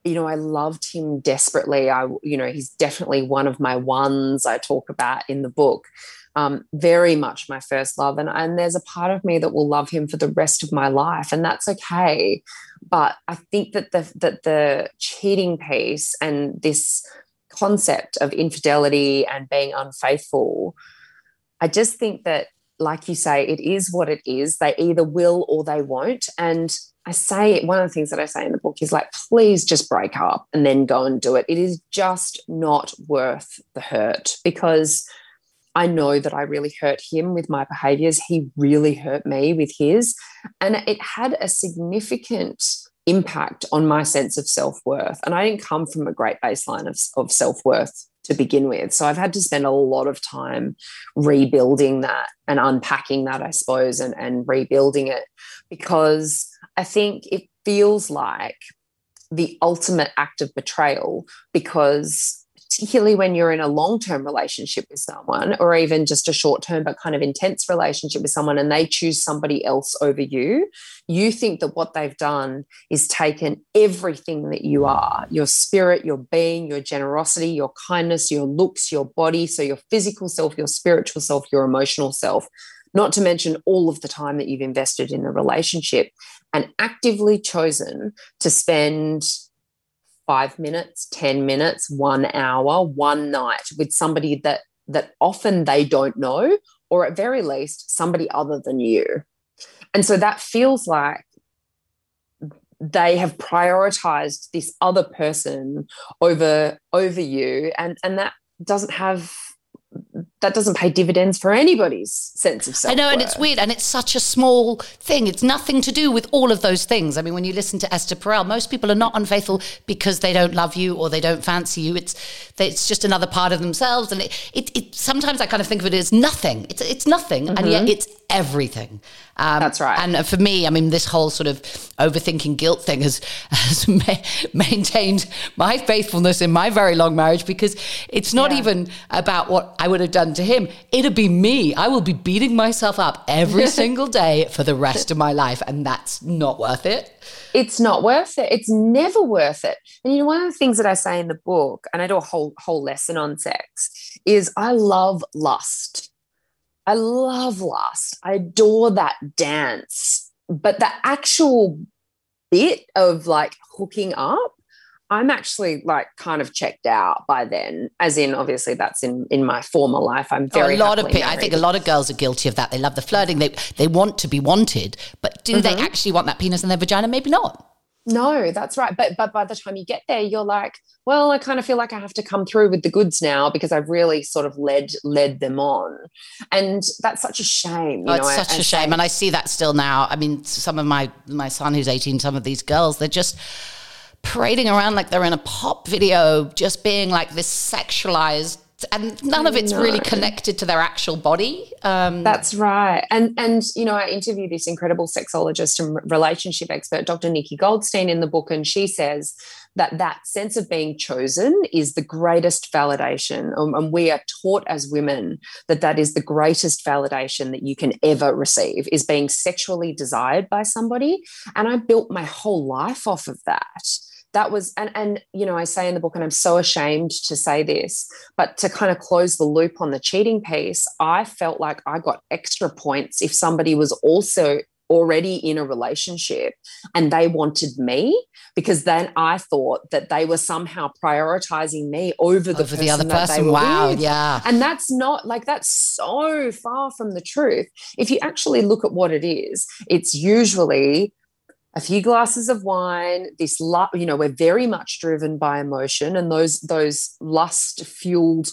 you know, I loved him desperately. I, you know, he's definitely one of my ones I talk about in the book um, very much my first love. And, and there's a part of me that will love him for the rest of my life, and that's okay. But I think that the that the cheating piece and this concept of infidelity and being unfaithful, I just think that, like you say, it is what it is. They either will or they won't. And I say one of the things that I say in the book is like, please just break up and then go and do it. It is just not worth the hurt because I know that I really hurt him with my behaviors. He really hurt me with his. And it had a significant impact on my sense of self worth. And I didn't come from a great baseline of, of self worth to begin with. So I've had to spend a lot of time rebuilding that and unpacking that, I suppose, and, and rebuilding it because I think it feels like the ultimate act of betrayal because particularly when you're in a long term relationship with someone, or even just a short term but kind of intense relationship with someone, and they choose somebody else over you, you think that what they've done is taken everything that you are your spirit, your being, your generosity, your kindness, your looks, your body. So, your physical self, your spiritual self, your emotional self not to mention all of the time that you've invested in the relationship and actively chosen to spend five minutes, 10 minutes, one hour, one night with somebody that that often they don't know, or at very least somebody other than you. And so that feels like they have prioritized this other person over over you and and that doesn't have that doesn't pay dividends for anybody's sense of self. I know, and it's weird, and it's such a small thing. It's nothing to do with all of those things. I mean, when you listen to Esther Perel, most people are not unfaithful because they don't love you or they don't fancy you. It's it's just another part of themselves, and it, it, it sometimes I kind of think of it as nothing. It's it's nothing, mm-hmm. and yet mm-hmm. it's everything. Um, That's right. And for me, I mean, this whole sort of overthinking guilt thing has, [laughs] has ma- maintained my faithfulness in my very long marriage because it's not yeah. even about what I would have done to him. It'll be me. I will be beating myself up every [laughs] single day for the rest of my life. And that's not worth it. It's not worth it. It's never worth it. And you know, one of the things that I say in the book, and I do a whole whole lesson on sex, is I love lust. I love lust. I adore that dance. But the actual bit of like hooking up, I'm actually like kind of checked out by then. As in, obviously, that's in in my former life. I'm very. Oh, a lot of people. I think a lot of girls are guilty of that. They love the flirting. They they want to be wanted, but do mm-hmm. they actually want that penis in their vagina? Maybe not. No, that's right. But but by the time you get there, you're like, well, I kind of feel like I have to come through with the goods now because I've really sort of led led them on, and that's such a shame. oh, it's such a shame, and I see that still now. I mean, some of my my son who's eighteen, some of these girls, they're just parading around like they're in a pop video, just being like this sexualized and none of it's really connected to their actual body. Um, That's right. And and you know, I interviewed this incredible sexologist and relationship expert, Dr. Nikki Goldstein, in the book, and she says that that sense of being chosen is the greatest validation, um, and we are taught as women that that is the greatest validation that you can ever receive is being sexually desired by somebody. And I built my whole life off of that that was and and you know i say in the book and i'm so ashamed to say this but to kind of close the loop on the cheating piece i felt like i got extra points if somebody was also already in a relationship and they wanted me because then I thought that they were somehow prioritizing me over the, over the other person. Wow, with. yeah. And that's not like that's so far from the truth. If you actually look at what it is, it's usually a few glasses of wine this love, you know we're very much driven by emotion and those those lust fueled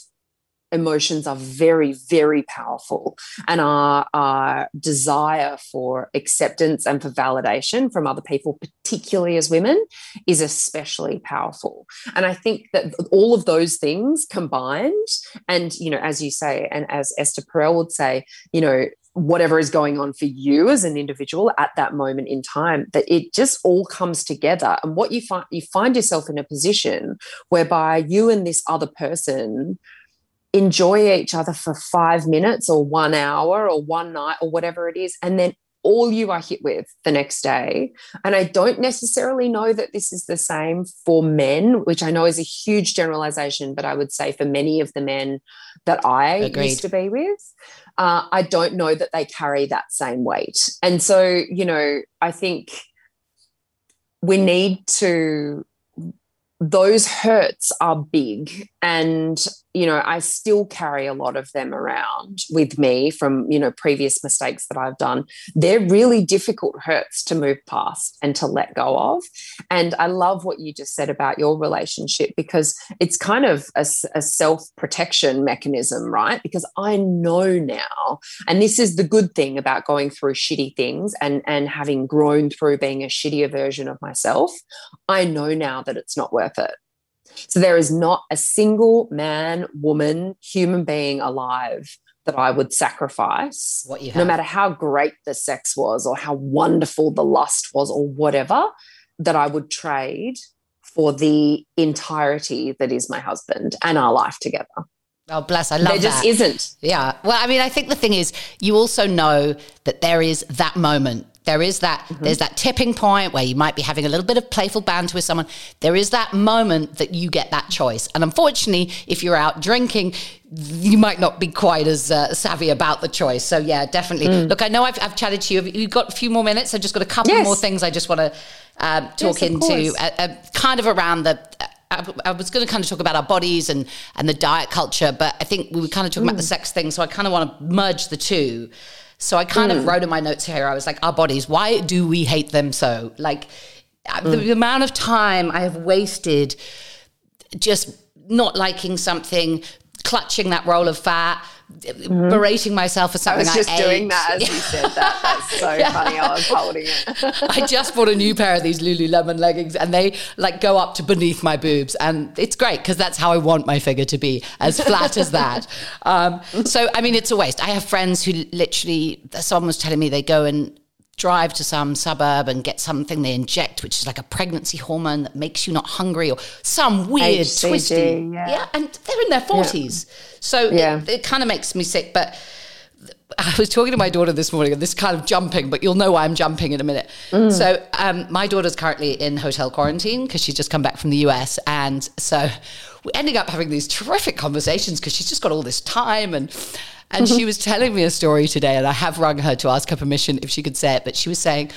emotions are very, very powerful, and our, our desire for acceptance and for validation from other people, particularly as women, is especially powerful. And I think that all of those things combined, and you know, as you say, and as Esther Perel would say, you know, whatever is going on for you as an individual at that moment in time that it just all comes together. And what you find you find yourself in a position whereby you and this other person enjoy each other for 5 minutes or 1 hour or one night or whatever it is and then all you are hit with the next day. And I don't necessarily know that this is the same for men, which I know is a huge generalization, but I would say for many of the men that I Agreed. used to be with, uh, I don't know that they carry that same weight. And so, you know, I think we need to those hurts are big and you know i still carry a lot of them around with me from you know previous mistakes that i've done. They're really difficult hurts to move past and to let go of. And i love what you just said about your relationship because it's kind of a, a self protection mechanism right? Because i know now and this is the good thing about going through shitty things and and having grown through being a shittier version of myself i know now that it's not worth it so there is not a single man, woman, human being alive that I would sacrifice, what you no matter how great the sex was or how wonderful the lust was or whatever, that I would trade for the entirety that is my husband and our life together. Oh, bless. I love it. there just isn't. Yeah. Well, I mean, I think the thing is, you also know that there is that moment there is that mm-hmm. there's that tipping point where you might be having a little bit of playful banter with someone. There is that moment that you get that choice. And unfortunately, if you're out drinking, you might not be quite as uh, savvy about the choice. So yeah, definitely. Mm. Look, I know I've, I've, chatted to you. You've got a few more minutes. I've just got a couple yes. more things I just want to um, talk yes, into, uh, uh, kind of around the. Uh, I, was going to kind of talk about our bodies and and the diet culture, but I think we were kind of talking mm. about the mm. sex thing. So I kind of want to merge the two. So I kind mm. of wrote in my notes here, I was like, our bodies, why do we hate them so? Like mm. the, the amount of time I have wasted just not liking something, clutching that roll of fat, mm-hmm. berating myself for something I was just I doing ate. that as you [laughs] said that. That's so yeah. funny. I was holding it. [laughs] I just bought a new pair of these Lululemon leggings and they like go up to beneath my boobs. And it's great because that's how I want my figure to be, as flat as that. [laughs] Um, so, I mean, it's a waste. I have friends who literally, someone was telling me they go and drive to some suburb and get something they inject, which is like a pregnancy hormone that makes you not hungry or some weird HCG, twisty. Yeah. yeah. and they're in their 40s. Yeah. So yeah. it, it kind of makes me sick. But I was talking to my daughter this morning, and this kind of jumping, but you'll know why I'm jumping in a minute. Mm. So, um, my daughter's currently in hotel quarantine because she's just come back from the US. And so, we're ending up having these terrific conversations because she's just got all this time. And and she was telling me a story today, and I have rung her to ask her permission if she could say it. But she was saying,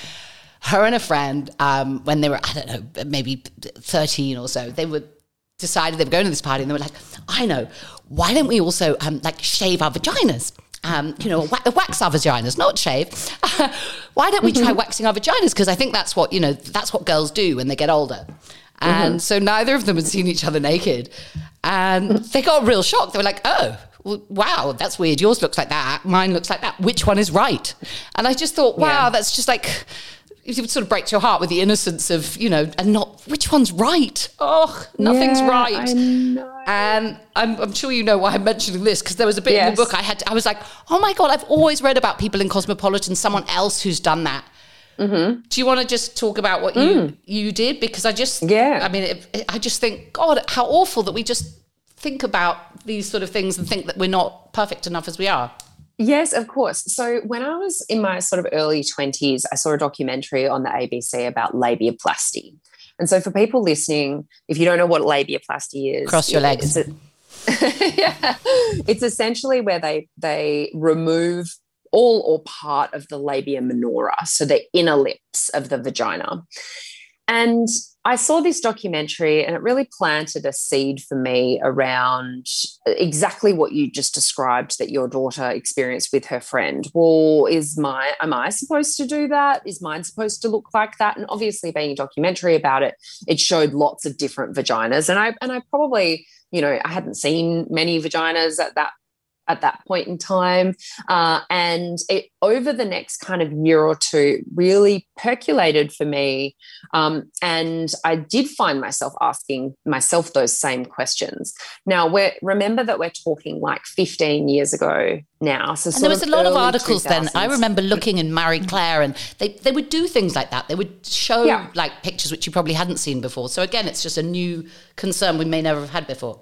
her and a friend, um, when they were, I don't know, maybe 13 or so, they were decided they were going to this party and they were like, I know, why don't we also um, like shave our vaginas? Um, you know, wax our vaginas, not shave. [laughs] why don't we try mm-hmm. waxing our vaginas? Because I think that's what, you know, that's what girls do when they get older. And mm-hmm. so neither of them had seen each other naked. And [laughs] they got real shocked. They were like, oh, wow, that's weird. Yours looks like that. Mine looks like that. Which one is right? And I just thought, wow, yeah. that's just like, it sort of breaks your heart with the innocence of, you know, and not which one's right. Oh, nothing's yeah, right. And I'm, I'm, sure you know why I'm mentioning this because there was a bit yes. in the book I had, to, I was like, oh my God, I've always read about people in Cosmopolitan, someone else who's done that. Mm-hmm. Do you want to just talk about what mm. you you did? Because I just, yeah, I mean, it, it, I just think, God, how awful that we just think about these sort of things and think that we're not perfect enough as we are? Yes, of course. So when I was in my sort of early 20s, I saw a documentary on the ABC about labiaplasty. And so for people listening, if you don't know what labiaplasty is, cross your legs. It's, a, [laughs] yeah, it's essentially where they they remove all or part of the labia minora, so the inner lips of the vagina. And I saw this documentary and it really planted a seed for me around exactly what you just described that your daughter experienced with her friend. Well, is my am I supposed to do that? Is mine supposed to look like that? And obviously being a documentary about it, it showed lots of different vaginas. And I and I probably, you know, I hadn't seen many vaginas at that at that point in time. Uh, and it, over the next kind of year or two, really percolated for me. Um, and I did find myself asking myself those same questions. Now, we remember that we're talking like 15 years ago now. So and there was a lot of articles 2000s. then. I remember looking in Marie Claire, and they, they would do things like that. They would show yeah. like pictures which you probably hadn't seen before. So again, it's just a new concern we may never have had before.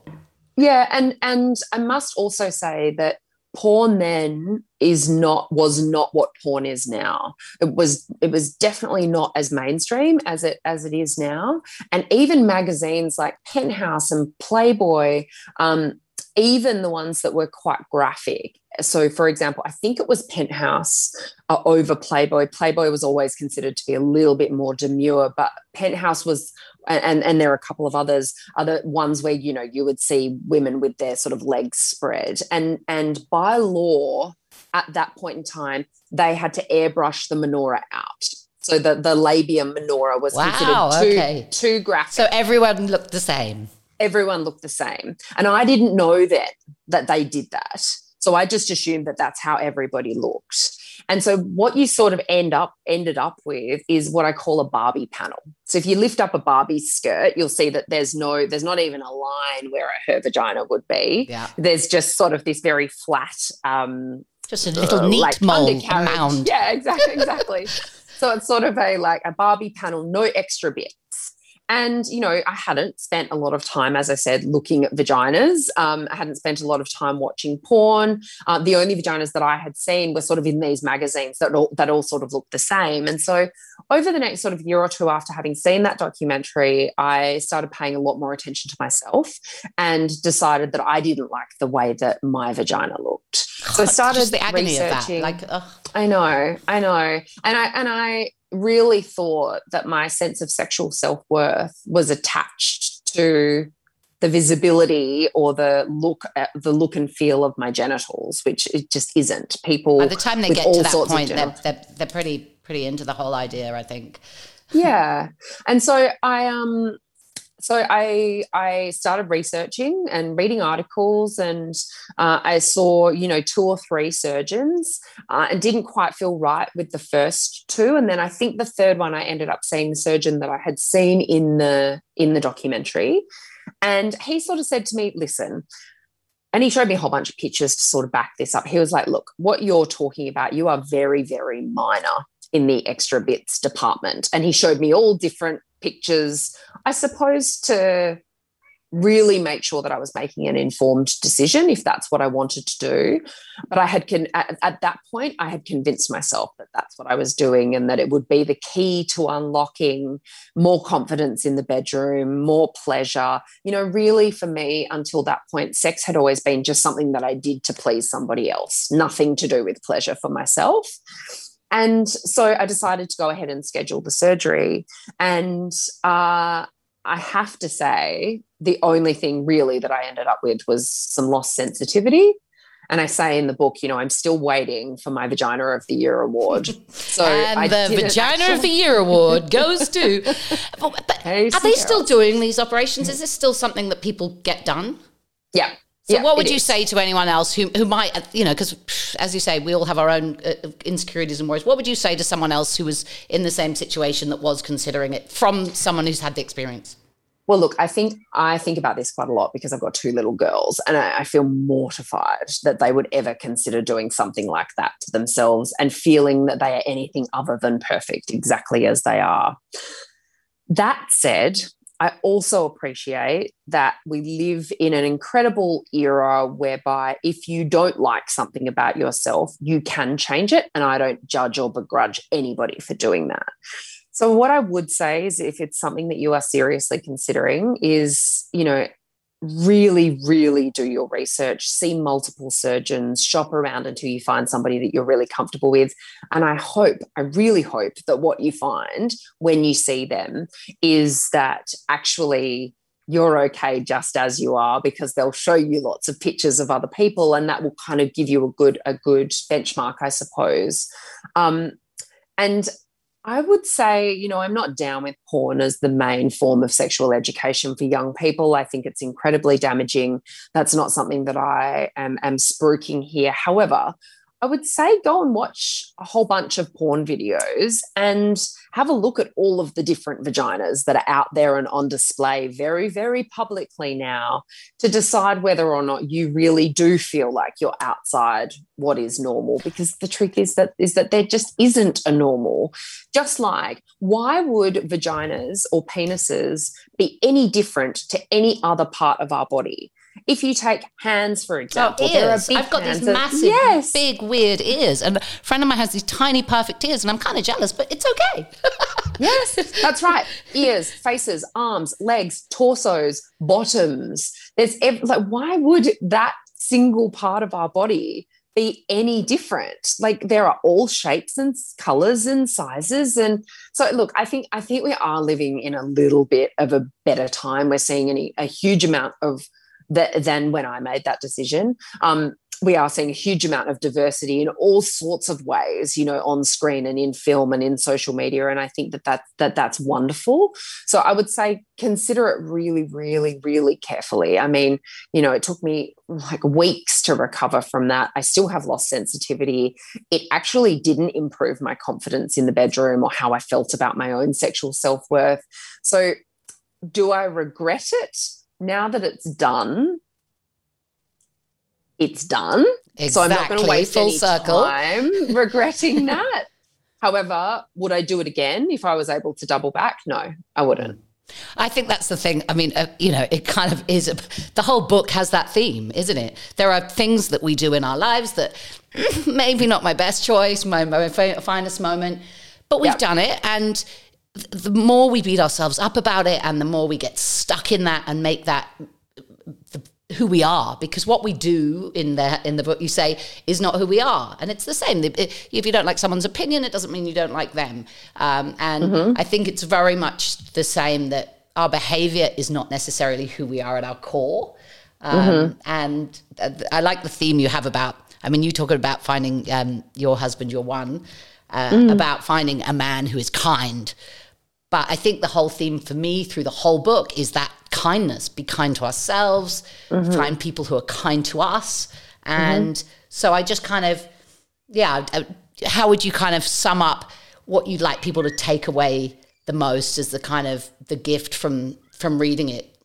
Yeah, and and I must also say that porn then is not was not what porn is now. It was it was definitely not as mainstream as it as it is now. And even magazines like penthouse and playboy um, even the ones that were quite graphic. So for example i think it was penthouse uh, over playboy. Playboy was always considered to be a little bit more demure but penthouse was and and there are a couple of others other ones where you know you would see women with their sort of legs spread. And and by law at that point in time they had to airbrush the minora out. So the the labia minora was wow, considered too, okay. too graphic. So everyone looked the same everyone looked the same and i didn't know then that they did that so i just assumed that that's how everybody looked and so what you sort of end up ended up with is what I call a Barbie panel. So if you lift up a Barbie skirt, you'll see that there's no, there's not even a line where her vagina would be. Yeah. There's just sort of this very flat, um, just a little uh, neat like mold, mound. Yeah, exactly, exactly. [laughs] so it's sort of a like a Barbie panel, no extra bit. And, you know, I hadn't spent a lot of time, as I said, looking at vaginas. Um, I hadn't spent a lot of time watching porn. Uh, the only vaginas that I had seen were sort of in these magazines that all, that all sort of looked the same. And so over the next sort of year or two after having seen that documentary, I started paying a lot more attention to myself and decided that I didn't like the way that my vagina looked. So I started Just the agony researching. of that. Like, ugh. I know, I know. And I, and I, really thought that my sense of sexual self worth was attached to the visibility or the look at the look and feel of my genitals, which it just isn't. People by the time they get to that point, they're, they're, they're pretty pretty into the whole idea. I think. Yeah, and so I um so I I started researching and reading articles, and uh, I saw you know two or three surgeons, uh, and didn't quite feel right with the first two, and then I think the third one I ended up seeing the surgeon that I had seen in the in the documentary, and he sort of said to me, "Listen." And he showed me a whole bunch of pictures to sort of back this up. He was like, Look, what you're talking about, you are very, very minor in the extra bits department. And he showed me all different pictures, I suppose, to really make sure that I was making an informed decision if that's what I wanted to do. But I had con- at, at, that point, I had convinced myself that that's what I was doing and that it would be the key to unlocking more confidence in the bedroom, more pleasure. You know, really for me, until that point, sex had always been just something that I did to please somebody else, nothing to do with pleasure for myself. And so I decided to go ahead and schedule the surgery. And uh, I have to say, the only thing really that I ended up with was some lost sensitivity. And I say in the book, you know, I'm still waiting for my Vagina of the Year award. [laughs] So and I the Vagina actually... of the Year award goes to. [laughs] but, are they still doing these operations? Is this still something that people get done? Yeah, so, yeah, what would you is. say to anyone else who who might, you know, because as you say, we all have our own uh, insecurities and worries. What would you say to someone else who was in the same situation that was considering it from someone who's had the experience? Well, look, I think I think about this quite a lot because I've got two little girls, and I, I feel mortified that they would ever consider doing something like that to themselves, and feeling that they are anything other than perfect, exactly as they are. That said, I also appreciate that we live in an incredible era whereby if you don't like something about yourself, you can change it. And I don't judge or begrudge anybody for doing that. So, what I would say is if it's something that you are seriously considering, is, you know, really, really do your research, see multiple surgeons, shop around until you find somebody that you're really comfortable with. And I hope, I really hope that what you find when you see them is that actually you're okay just as you are because they'll show you lots of pictures of other people and that will kind of give you a good a good benchmark i suppose um, and I would say, you know, I'm not down with porn as the main form of sexual education for young people. I think it's incredibly damaging. That's not something that I am, am spruiking here. However, I would say go and watch a whole bunch of porn videos and have a look at all of the different vaginas that are out there and on display very, very publicly now to decide whether or not you really do feel like you're outside what is normal. Because the trick is that is that there just isn't a normal. Just like why would vaginas or penises be any different to any other part of our body? If you take hands, for oh, example, oh, ears. I've got these massive, yes. big, weird ears. And a friend of mine has these tiny, perfect ears, and I'm kind of jealous, but it's okay. [laughs] yes, that's right. Ears, faces, arms, legs, torsos, bottoms. There's ev- like, why would that single part of our body be any different like there are all shapes and colors and sizes and so look i think i think we are living in a little bit of a better time we're seeing any, a huge amount of that, than when I made that decision. Um, we are seeing a huge amount of diversity in all sorts of ways, you know, on screen and in film and in social media, and I think that that, that that's wonderful. So I would say consider it really, really, really carefully. I mean, you know, it took me like weeks to recover from that. I still have lost sensitivity. It actually didn't improve my confidence in the bedroom or how I felt about my own sexual self worth. So, do I regret it? Now that it's done, it's done. Exactly. So I'm not going to waste Full any circle. time [laughs] regretting that. However, would I do it again if I was able to double back? No, I wouldn't. I think that's the thing. I mean, uh, you know, it kind of is. A, the whole book has that theme, isn't it? There are things that we do in our lives that [clears throat] maybe not my best choice, my, my finest moment, but we've yep. done it. And the more we beat ourselves up about it and the more we get stuck in that and make that the, who we are. Because what we do in the in the book you say is not who we are. And it's the same. If you don't like someone's opinion it doesn't mean you don't like them. Um, and mm-hmm. i think it's very much the same that our behavior is not necessarily who we are at our core. Um, mm-hmm. and i like the theme you have about i mean you talk about finding um, your husband your one uh, mm. about finding a man who is kind but I think the whole theme for me through the whole book is that kindness, be kind to ourselves, mm-hmm. find people who are kind to us. And mm-hmm. so I just kind of, yeah, how would you kind of sum up what you'd like people to take away the most as the kind of the gift from from reading it?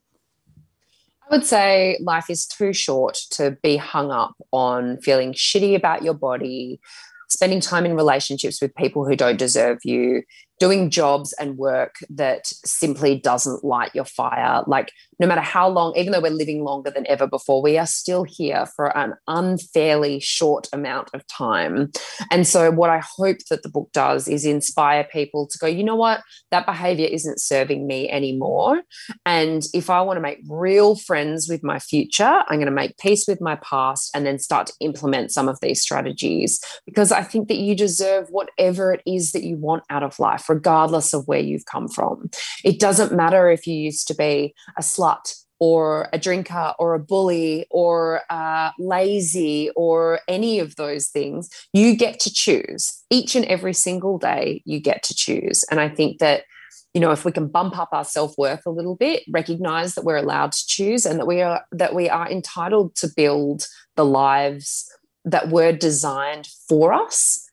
I would say life is too short to be hung up on feeling shitty about your body, spending time in relationships with people who don't deserve you, doing jobs and work that simply doesn't light your fire. Like, no matter how long, even though we're living longer than ever before, we are still here for an unfairly short amount of time. And so, what I hope that the book does is inspire people to go, you know what, that behavior isn't serving me anymore. And if I want to make real friends with my future, I'm going to make peace with my past and then start to implement some of these strategies because I think that you deserve whatever it is that you want out of life, regardless of where you've come from. It doesn't matter if you used to be a slut or a drinker or a bully or uh, lazy or any of those things. You get to choose each and every single day. You get to choose. And I think that you know if we can bump up our self-worth a little bit recognize that we're allowed to choose and that we are that we are entitled to build the lives that were designed for us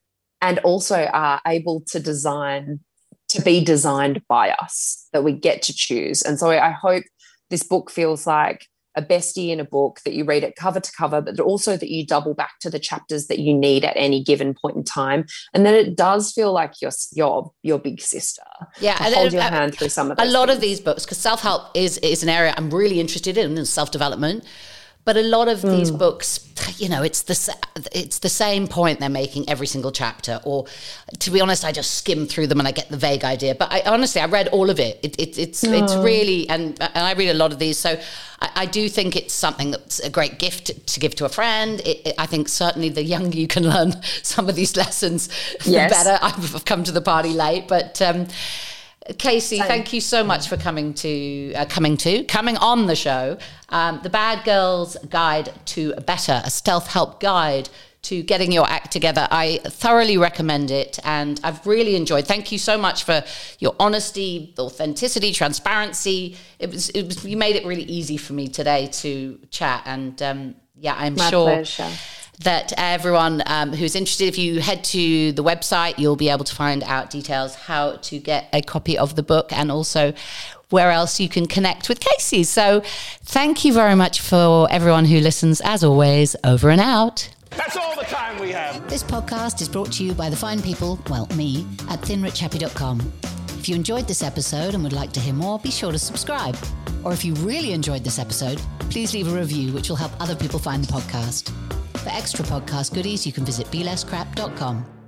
and also are able to design to be designed by us that we get to choose and so i hope this book feels like a bestie in a book that you read it cover to cover, but also that you double back to the chapters that you need at any given point in time, and then it does feel like your your your big sister. Yeah, and hold your uh, hand through some of a lot things. of these books because self help is is an area I'm really interested in, in self development. But a lot of these books, you know, it's the it's the same point they're making every single chapter. Or, to be honest, I just skim through them and I get the vague idea. But I honestly, I read all of it. it, it it's it's really and and I read a lot of these, so I, I do think it's something that's a great gift to give to a friend. It, I think certainly the younger you can [laughs] learn some of these lessons, the better. I've come to the party late, but. Um, Casey, thank you so much for coming to uh, coming to coming on the show. Um, the Bad Girls Guide to Better, a stealth help guide to getting your act together. I thoroughly recommend it, and I've really enjoyed. Thank you so much for your honesty, authenticity, transparency. It was, it was you made it really easy for me today to chat, and um, yeah, I'm My sure pleasure. That everyone um, who's interested, if you head to the website, you'll be able to find out details how to get a copy of the book and also where else you can connect with Casey. So thank you very much for everyone who listens. As always, over and out. That's all the time we have. This podcast is brought to you by the fine people, well, me, at thinrichhappy.com. If you enjoyed this episode and would like to hear more, be sure to subscribe. Or if you really enjoyed this episode, please leave a review, which will help other people find the podcast. For extra podcast goodies, you can visit belesscrap.com.